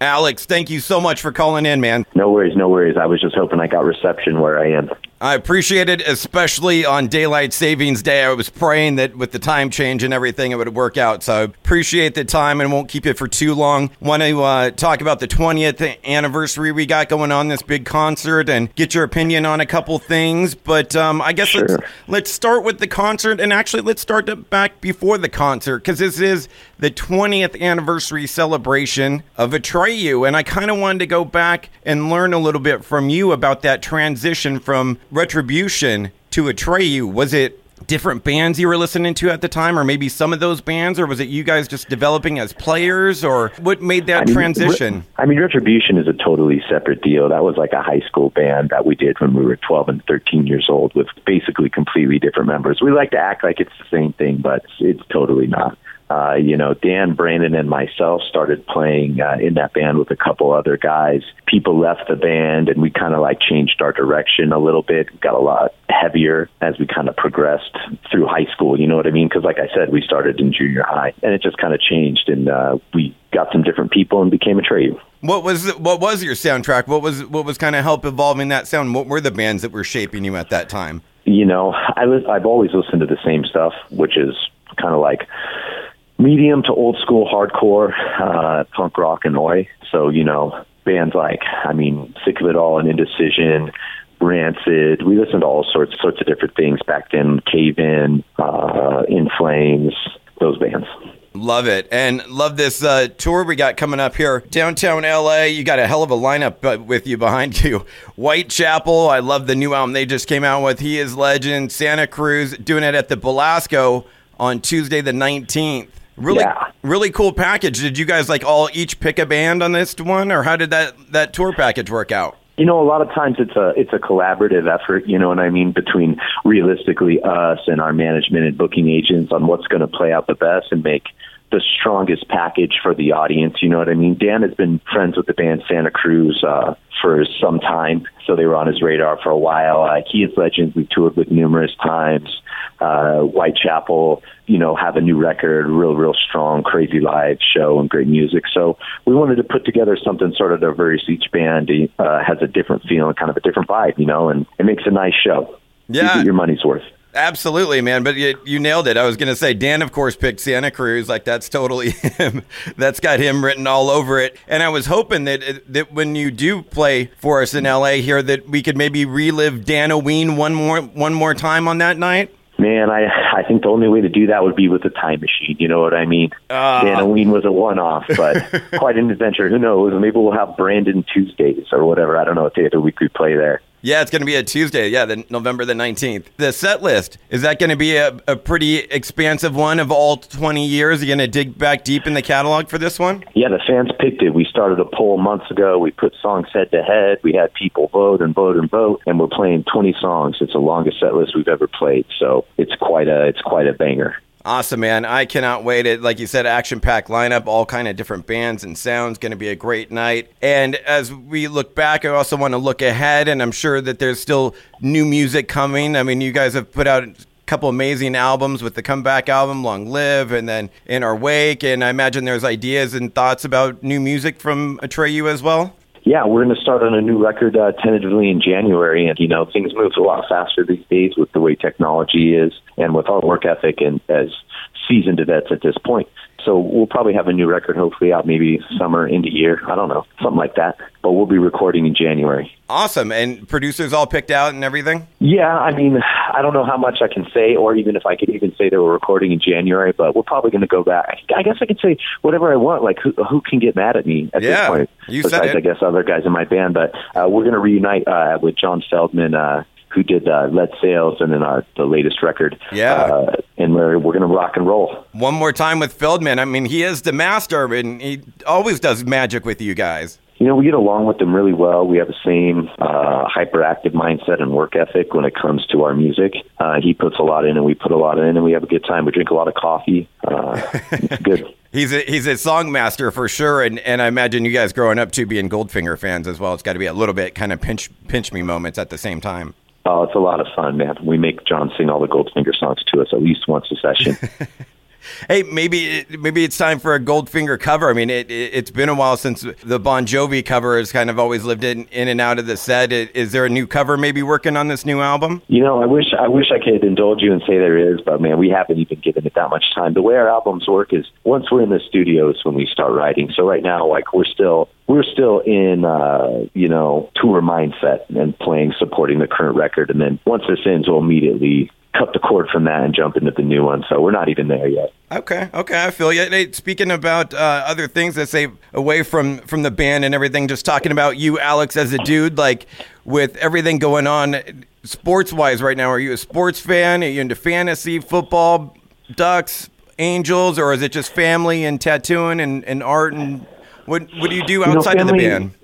Alex, thank you so much for calling in, man. No worries, no worries. I was just hoping I got reception where I am. I appreciate it, especially on daylight savings day. I was praying that with the time change and everything, it would work out. So I appreciate the time and won't keep it for too long. Want to uh, talk about the 20th anniversary we got going on this big concert and get your opinion on a couple things. But um, I guess Sure. let's let's start with the concert and actually let's start back before the concert because this is the 20th anniversary celebration of Atreyu, and I kind of wanted to go back and learn a little bit from you about that transition from Retribution to Atreyu. Was it different bands you were listening to at the time, or maybe some of those bands, or was it you guys just developing as players, or what made that I mean, transition? Re- I mean, Retribution is a totally separate deal. That was like a high school band that we did when we were 12 and 13 years old with basically completely different members. We like to act like it's the same thing, but it's totally not. Uh, you know, Dan, Brandon, and myself started playing uh, in that band with a couple other guys. People left the band, and we kind of like changed our direction a little bit. Got a lot heavier as we kind of progressed through high school. You know what I mean? Because, like I said, we started in junior high, and it just kind of changed, and uh, we got some different people and became a trio. What was what was your soundtrack? What was what was kind of help evolving that sound? What were the bands that were shaping you at that time? you know, I was I've always listened to the same stuff, which is kind of like medium to old school hardcore, uh, punk rock and oi. So you know, bands like I mean, Sick of It All and Indecision. Rancid. We listened to all sorts sorts of different things back then. Cave In, uh, In Flames, those bands. Love it. And love this uh, tour we got coming up here. Downtown LA. You got a hell of a lineup uh, with you behind you. Whitechapel. I love the new album they just came out with. He is Legend. Santa Cruz doing it at the Belasco on Tuesday the 19th. Really, Yeah. really cool package. Did you guys like all each pick a band on this one, or how did that that tour package work out? You know, a lot of times it's a it's a collaborative effort. You know what I mean between realistically us and our management and booking agents on what's going to play out the best and make the strongest package for the audience. You know what I mean? Dan has been friends with the band Santa Cruz uh, for some time, so they were on his radar for a while. Uh, he is Legends. We toured with numerous times. Uh, Whitechapel, you know, have a new record, real, real strong, crazy live show and great music. So we wanted to put together something sort of diverse. Each band uh, has a different feel and kind of a different vibe, you know, and it makes a nice show. You Yeah. get your money's worth. Absolutely, man. But you, you nailed it. I was going to say, Dan, of course, picked Santa Cruz. Like, that's totally him. that's got him written all over it. And I was hoping that, that when you do play for us in LA here, that we could maybe relive Dan O'Ween one more, one more time on that night. Man, I I think the only way to do that would be with a time machine. You know what I mean? Ah. Dan O'Ween was a one-off, but quite an adventure. Who knows? Maybe we'll have Brandon Tuesdays or whatever. I don't know what day of the week we play there. Yeah, it's going to be a Tuesday. Yeah, the November the 19th. The set list, is that going to be a, a pretty expansive one of all 20 years? Are you going to dig back deep in the catalog for this one? Yeah, the fans picked it. We started a poll months ago. We put songs head to head. We had people vote and vote and vote, and we're playing 20 songs. It's the longest set list we've ever played, so it's quite a it's quite a banger. Awesome, man! I cannot wait. It like you said, action-packed lineup, all kind of different bands and sounds. Going to be a great night. And as we look back, I also want to look ahead, and I'm sure that there's still new music coming. I mean, you guys have put out a couple amazing albums with the comeback album, "Long Live," and then "In Our Wake." And I imagine there's ideas and thoughts about new music from Atreyu as well. Yeah, we're going to start on a new record uh, tentatively in January, and you know things move a lot faster these days with the way technology is, and with our work ethic, and as seasoned vets at this point. So we'll probably have a new record hopefully out maybe summer into year. I don't know, something like that. But we'll be recording in January. Awesome, and producers all picked out and everything. Yeah, I mean, I don't know how much I can say, or even if I could even say that we're recording in January, but we're probably going to go back. I guess I could say whatever I want. Like, who, who can get mad at me at Yeah, this point? you said Besides, it. I guess other guys in my band. But uh, we're going to reunite uh, with John Feldmann, uh, who did uh, Lead Sails and then our the latest record. Yeah. uh, and we're we're going to rock and roll. One more time with Feldmann. I mean, he is the master, and he always does magic with you guys. You know, we get along with them really well. We have the same uh, hyperactive mindset and work ethic when it comes to our music. Uh, he puts a lot in, and we put a lot in, and we have a good time. We drink a lot of coffee. Uh, it's good. He's a, he's a song master for sure, and, and I imagine you guys growing up too being Goldfinger fans as well. It's got to be a little bit kind of pinch pinch me moments at the same time. Oh, it's a lot of fun, man. We make John sing all the Goldfinger songs to us at least once a session. hey, maybe maybe it's time for a Goldfinger cover. I mean, it, it has been a while since the Bon Jovi cover has kind of always lived in in and out of the set. Is there a new cover maybe working on this new album? You know, I wish I wish I could indulge you and say there is, but man, we haven't even given it that much time. The way our albums work is once we're in the studios when we start writing. So right now, like we're still we're still in uh, you know tour mindset and playing supporting the current record, and then once this ends, we'll immediately cut the cord from that and jump into the new one. So we're not even there yet. Okay, okay, I feel you. Hey, speaking about uh, other things that say away from from the band and everything, just talking about you, Alex, as a dude, like with everything going on sports wise right now. Are you a sports fan? Are you into fantasy football, Ducks, Angels, or is it just family and tattooing and, and art and what what do you do outside you know, family, of the band?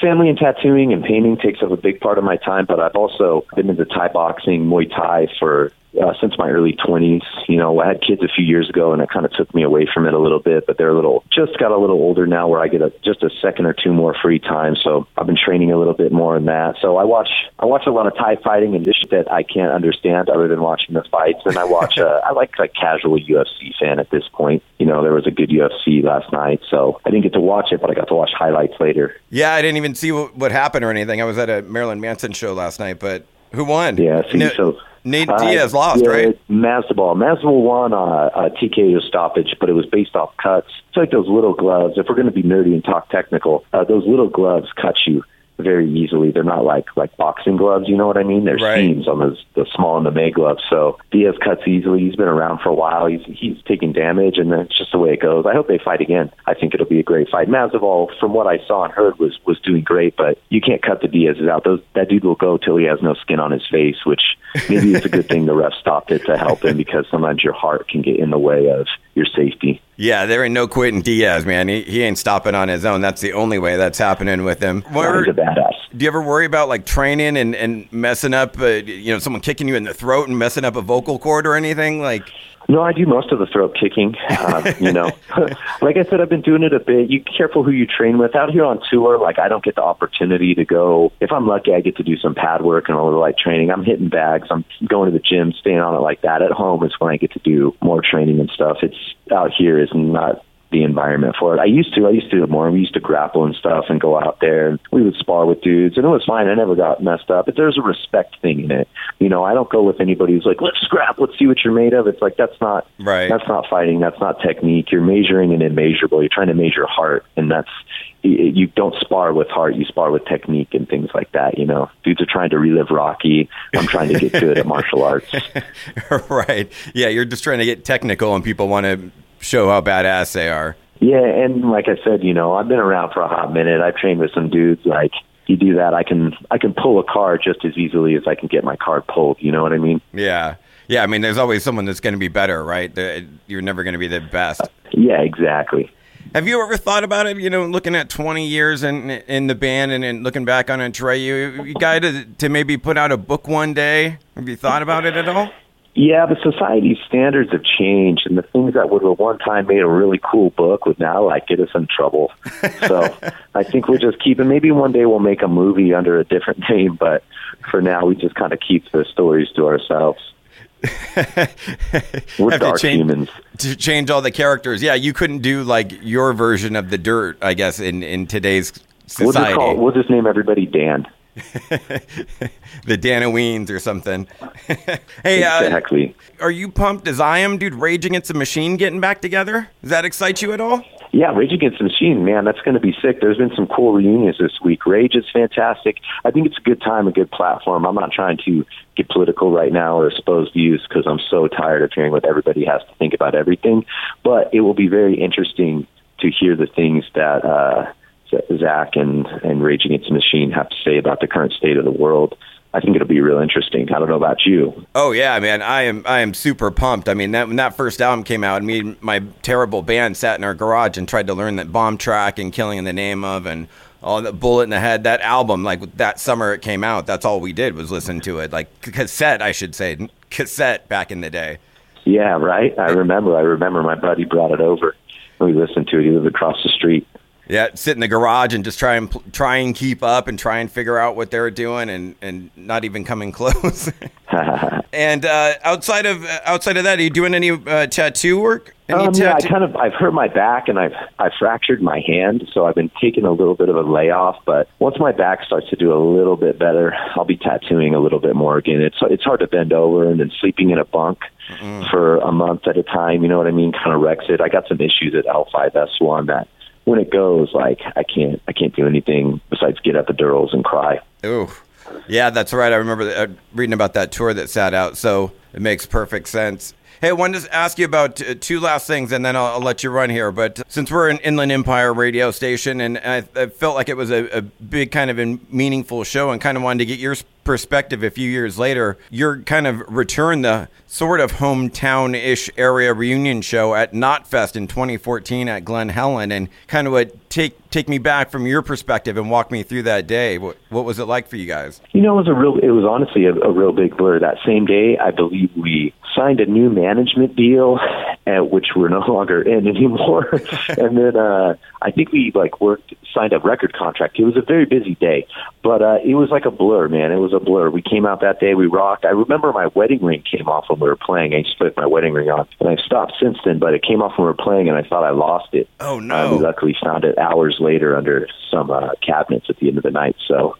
Family and tattooing and painting takes up a big part of my time, but I've also been into Thai boxing, Muay Thai for uh, since my early 20s. You know, I had kids a few years ago, and it kind of took me away from it a little bit. But they're a little, just got a little older now, where I get a, just a second or two more free time. So I've been training a little bit more in that. So I watch, I watch a lot of Thai fighting and this that I can't understand other than watching the fights. And I watch, uh, I like a casual UFC fan at this point. You know, there was a good UFC last night, so I didn't get to watch it, but I got to watch highlights later. Yeah, I didn't even see what, what happened or anything. I was at a Marilyn Manson show last night, but who won? Yeah, see, no, so Nate Diaz uh, lost, yeah, right? Masvidal. Masvidal won uh, a TKO stoppage, but it was based off cuts. It's like those little gloves. If we're going to be nerdy and talk technical, uh, those little gloves cut you very easily. They're not like like boxing gloves, you know what I mean? There's right. seams on those the small and the May gloves. So Diaz cuts easily. He's been around for a while. He's he's taking damage, and that's just the way it goes. I hope they fight again. I think it'll be a great fight. Masvidal, from what I saw and heard, was was doing great, but you can't cut the Diaz's out. Those that dude will go till he has no skin on his face, which maybe it's a good thing the ref stopped it to help him because sometimes your heart can get in the way of your safety. Yeah, there ain't no quitting Diaz, man. He, he ain't stopping on his own. That's the only way that's happening with him. Where, he's a badass. Do you ever worry about like training and, and messing up, uh, you know, someone kicking you in the throat and messing up a vocal cord or anything? Like, no, I do most of the throat kicking. Uh, you know, like I said, I've been doing it a bit. You careful who you train with. Out here on tour, like I don't get the opportunity to go. If I'm lucky, I get to do some pad work and a little light training. I'm hitting bags. I'm going to the gym, staying on it like that. At home is when I get to do more training and stuff. It's out here is not the environment for it. I used to, I used to do it more. We used to grapple and stuff and go out there and we would spar with dudes and it was fine. I never got messed up. But there's a respect thing in it. You know, I don't go with anybody who's like, let's scrap, let's see what you're made of. It's like, that's not, right. that's not fighting. That's not technique. You're measuring an immeasurable. You're trying to measure heart and that's, you don't spar with heart, you spar with technique and things like that. You know, dudes are trying to relive Rocky. I'm trying to get good at martial arts. right. Yeah, you're just trying to get technical, and people want to show how badass they are. Yeah, and like I said, you know, I've been around for a hot minute. I've trained with some dudes like you do that, I can I can pull a car just as easily as I can get my car pulled. You know what I mean? Yeah, yeah. I mean, there's always someone that's going to be better, right? You're never going to be the best. Yeah, exactly. Have you ever thought about it? You know, looking at 20 years in in the band and, and looking back on it, Trey, you, you got to, to maybe put out a book one day. Have you thought about it at all? Yeah, but society's standards have changed, and the things that would have one time made a really cool book would now like get us in trouble. so I think we're just keeping. Maybe one day we'll make a movie under a different name, but for now we just kind of keep the stories to ourselves. we're Have dark to change, humans. To change all the characters, yeah, you couldn't do like your version of the dirt, I guess, in in today's society. We'll just, call, we'll just name everybody Dan. The Danaweens or something. hey, uh, exactly. Are you pumped as I am, dude? Rage Against the Machine getting back together? Does that excite you at all? Yeah, Rage Against the Machine, man, that's going to be sick. There's been some cool reunions this week. Rage is fantastic. I think it's a good time, a good platform. I'm not trying to get political right now or expose views because I'm so tired of hearing what everybody has to think about everything. But it will be very interesting to hear the things that. Uh, Zack and and Rage Against the Machine have to say about the current state of the world. I think it'll be real interesting. I don't know about you. Oh yeah, man, I am I am super pumped. I mean, that when that first album came out, me and my terrible band sat in our garage and tried to learn that bomb track and killing in the name of and all the bullet in the head. That album, like that summer it came out, that's all we did was listen to it, like cassette, I should say, cassette back in the day. Yeah, right. I remember. I remember my buddy brought it over. We listened to it. He lived across the street. Yeah, sit in the garage and just try and try and keep up and try and figure out what they're doing and and not even coming close. and uh, outside of outside of that, are you doing any uh, tattoo work? Any Um, yeah, I kind of I've hurt my back and I've I fractured my hand, so I've been taking a little bit of a layoff. But once my back starts to do a little bit better, I'll be tattooing a little bit more again. It's it's hard to bend over and then sleeping in a bunk for a month at a time. You know what I mean? Kind of wrecks it. I got some issues at L5S1 that when it goes, like I can't I can't do anything besides get epidurals and cry. Ooh. Yeah, that's right. I remember uh, reading about that tour that sat out, so it makes perfect sense. Hey, I wanted to ask you about uh, two last things, and then I'll, I'll let you run here. But since we're an Inland Empire radio station, and I, I felt like it was a, a big kind of a meaningful show, and kind of wanted to get your perspective a few years later, your kind of return the sort of hometown-ish area reunion show at Knotfest in 2014 at Glen Helen, and kind of what take take me back from your perspective and walk me through that day. What what was it like for you guys? You know, it was a real. It was honestly a, a real big blur. That same day, I believe we signed a new management deal, at which we're no longer in anymore. and then uh, I think we like worked, signed a record contract. It was a very busy day, but uh, it was like a blur, man. It was a blur. We came out that day, we rocked. I remember my wedding ring came off when we were playing. I used to put my wedding ring on, and I've stopped since then. But it came off when we were playing, and I thought I lost it. Oh, no. Uh, we luckily found it hours later under some uh, cabinets at the end of the night. So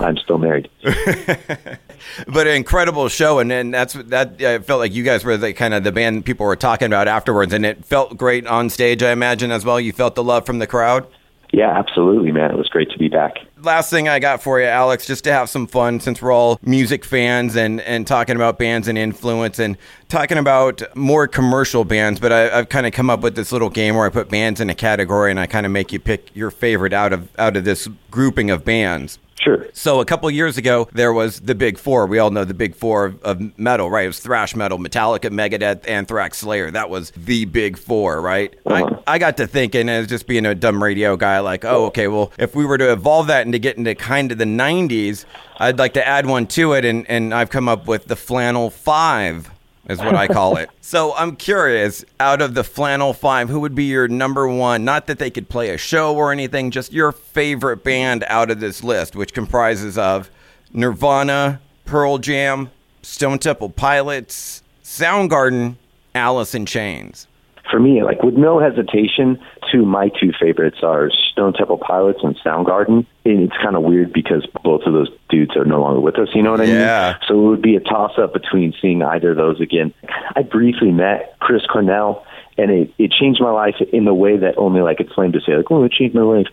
I'm still married. but an incredible show, and then that's that. I felt like you guys were the kind of the band people were talking about afterwards, and it felt great on stage. I imagine as well. You felt the love from the crowd. Yeah, absolutely, man. It was great to be back. Last thing I got for you, Alex, just to have some fun since we're all music fans and, and talking about bands and influence and talking about more commercial bands. But I, I've kind of come up with this little game where I put bands in a category and I kind of make you pick your favorite out of out of this grouping of bands. Sure. So a couple years ago, there was the big four. We all know the big four of, of metal, right? It was thrash metal, Metallica, Megadeth, Anthrax, Slayer. That was the big four, right? Uh-huh. I, I got to thinking, as just being a dumb radio guy, like, oh, okay, well, if we were to evolve that and to get into kind of the 90s, I'd like to add one to it. And, and I've come up with the Flannel Five, is what I call it. So I'm curious, out of the Flannel Five, who would be your number one? Not that they could play a show or anything, just your favorite band out of this list, which comprises of Nirvana, Pearl Jam, Stone Temple Pilots, Soundgarden, Alice in Chains. For me, like with no hesitation, two my two favorites are Stone Temple Pilots and Soundgarden. And it's kind of weird because both of those dudes are no longer with us. You know what I Yeah. mean? So it would be a toss up between seeing either of those again. I briefly met Chris Cornell, and it it changed my life in the way that only like it's lame to say like, oh, it changed my life.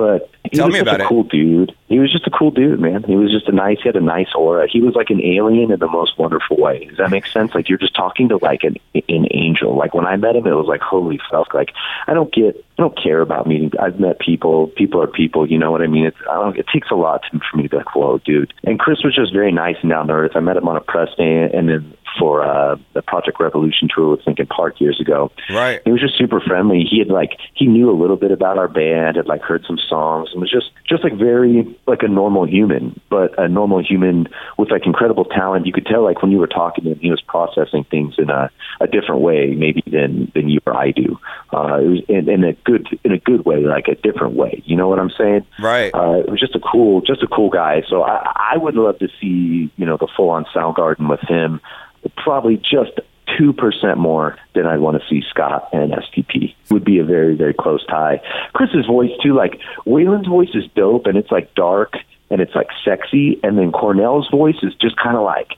But he Tell was me about a it. cool dude. He was just a cool dude, man. He was just a nice. He had a nice aura. He was like an alien in the most wonderful way. Does that make sense? Like you're just talking to like an an angel. Like when I met him, it was like holy fuck. Like I don't get. I don't care about meeting. I've met people. People are people. You know what I mean? It's. I don't. It takes a lot to, for me to be like, whoa, dude. And Chris was just very nice and down to earth. I met him on a press day, and then for uh, the Project Revolution tour with Linkin Park years ago. Right. He was just super friendly. He had like he knew a little bit about our band, had like heard some songs, and was just just like very like a normal human, but a normal human with like incredible talent. You could tell like when you were talking to him, he was processing things in a a different way, maybe than than you or I do. Uh, it was in, in a good in a good way, like a different way. You know what I'm saying? Right. Uh, it was just a cool, just a cool guy. So I, I would love to see you know the full on Soundgarden with him. Probably just two percent more than I'd want to see Scott and STP. Would be a very very close tie. Chris's voice too, like Weiland's voice is dope and it's like dark and it's like sexy, and then Cornell's voice is just kind of like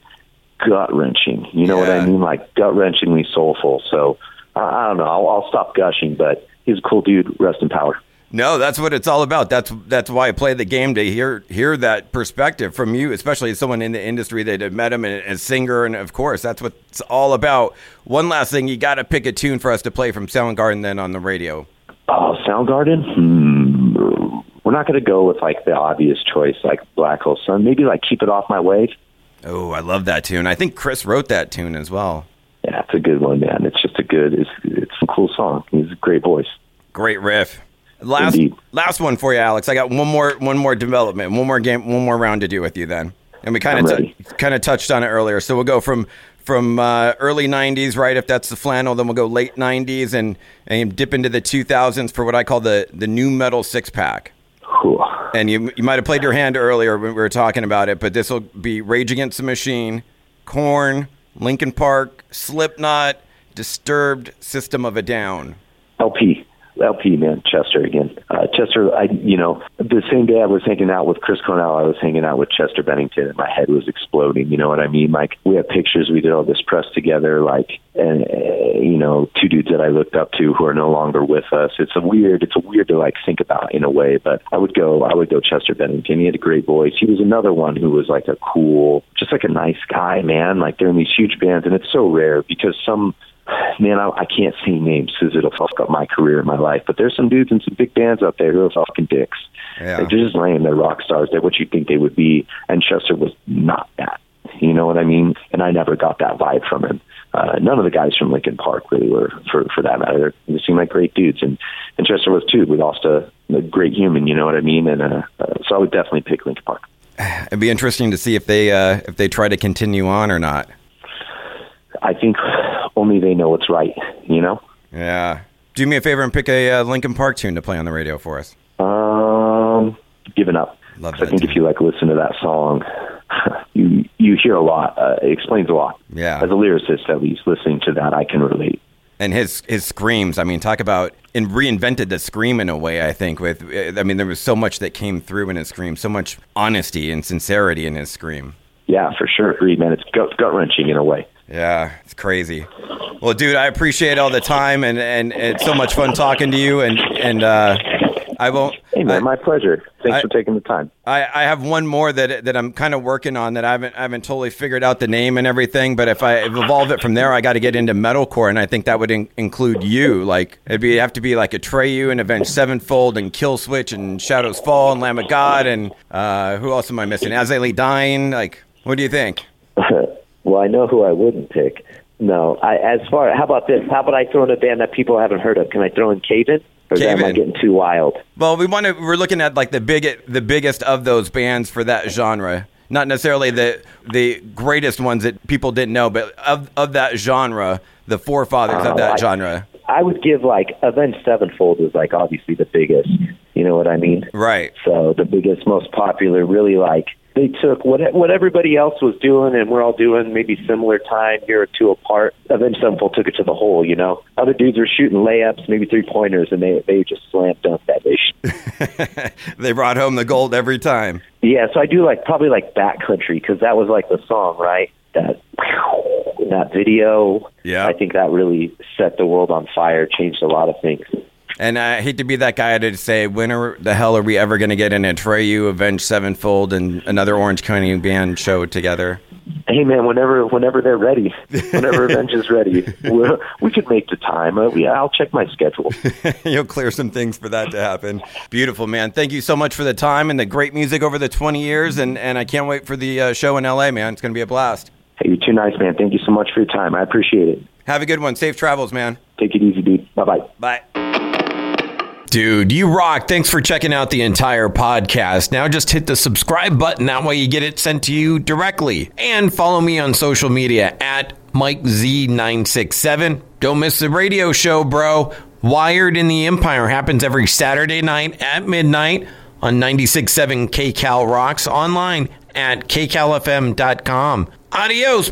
gut wrenching. You know what I mean? Like gut wrenchingly soulful. So I, I don't know. I'll, I'll stop gushing, but he's a cool dude. Rest in power. No, that's what it's all about. That's that's why I play the game to hear hear that perspective from you, especially as someone in the industry that had met him and a singer, and of course that's what it's all about. One last thing, you got to pick a tune for us to play from Soundgarden then on the radio. Oh, Soundgarden? Hmm. We're not going to go with like the obvious choice, like Black Hole Sun. Maybe like Keep It Off My Wave. Oh, I love that tune. I think Chris wrote that tune as well. Yeah, it's a good one, man. It's just a good. It's it's a cool song. He's a great voice. Great riff. Last Indeed. last one for you, Alex. I got one more one more development, one more game, one more round to do with you then. And we kind of ready. kind of touched on it earlier. So we'll go from from uh, early '90s, right? If that's the flannel, then we'll go late '90s and and dip into the 2000s for what I call the the nu metal six pack. Whew. And you you might have played your hand earlier when we were talking about it, but this will be Rage Against the Machine, Korn, Linkin Park, Slipknot, Disturbed, System of a Down. LP. LP man, Chester again. Uh, Chester, I you know the same day I was hanging out with Chris Cornell, I was hanging out with Chester Bennington, and my head was exploding. You know what I mean? Like we have pictures, we did all this press together, like and uh, you know two dudes that I looked up to who are no longer with us. It's a weird, it's a weird to like think about in a way, but I would go, I would go Chester Bennington. He had a great voice. He was another one who was like a cool, just like a nice guy, man. Like they're in these huge bands, and it's so rare because some man, I, I can't say names because it'll fuck up my career and my life. But there's some dudes in some big bands out there who are fucking dicks. Yeah. Like, they're just lame. They're rock stars. They're what you think they would be. And Chester was not that. You know what I mean? And I never got that vibe from him. Uh, none of the guys from Linkin Park really were, for for that matter. They seemed like great dudes, and and Chester was too. We lost a, a great human. You know what I mean? And uh, uh, so I would definitely pick Linkin Park. It'd be interesting to see if they uh, if they try to continue on or not. I think only they know what's right. You know. Yeah. Do me a favor and pick a uh, Linkin Park tune to play on the radio for us. Um, given up. Love 'Cause I think tune. if you like listen to that song, you you hear a lot. Uh, it explains a lot. Yeah. As a lyricist, at least listening to that, I can relate. And his his screams. I mean, talk about and reinvented the scream in a way. I think with I mean, there was so much that came through in his scream, so much honesty and sincerity in his scream. Yeah, for sure. Agreed, man. It's gut gut wrenching in a way. Yeah, it's crazy. Well, dude, I appreciate all the time, and, and it's so much fun talking to you. And and uh, I won't. Hey, man, I, my pleasure. Thanks I- for taking the time. I, I have one more that that I'm kind of working on that I haven't I haven't totally figured out the name and everything. But if I evolve it from there, I got to get into metalcore, and I think that would in, include you. Like it'd be have to be like a Atreyu and Avenged Sevenfold and Killswitch and Shadows Fall and Lamb of God and uh, who else am I missing? As I Lay Dying. Like, what do you think? well, I know who I wouldn't pick. No, I as far how about this? How about I throw in a band that people haven't heard of? Can I throw in Cave In? Or am I getting too wild? Well, we want to. We're looking at like the big, the biggest of those bands for that genre. Not necessarily the the greatest ones that people didn't know, but of of that genre, the forefathers Oh, of that I- genre. I would give like Avenged Sevenfold is like obviously the biggest. You know what I mean? Right. So the biggest, most popular, really like they took what what everybody else was doing, and we're all doing maybe similar time, here or two apart. Then some Sevenfold took it to the hole. You know, other dudes were shooting layups, maybe three pointers, and they they just slam dunked that bitch. they brought home the gold every time. yeah, so I do like probably like Bat Country because that was like the song, right? That that video. Yeah. I think that really set the world on fire, changed a lot of things. And I hate to be that guy to say, when are the hell are we ever going to get an Atreyu, Avenged Sevenfold, and another Orange County band show together? Hey man, whenever whenever they're ready, whenever Avenge is ready, we could make the time. Uh, yeah, I'll check my schedule. You'll clear some things for that to happen. Beautiful, man. Thank you so much for the time and the great music over the 20 years. And, and I can't wait for the uh, show in LA, man. It's going to be a blast. Hey, you're too nice, man. Thank you so much for your time. I appreciate it. Have a good one. Safe travels, man. Take it easy, dude. Bye bye bye. Dude, you rock. Thanks for checking out the entire podcast. Now just hit the subscribe button. That way you get it sent to you directly. And follow me on social media at MikeZ967. Don't miss the radio show, bro. Wired in the Empire happens every Saturday night at midnight on 96.7 KCal Rocks online at kcalfm.com. Adios.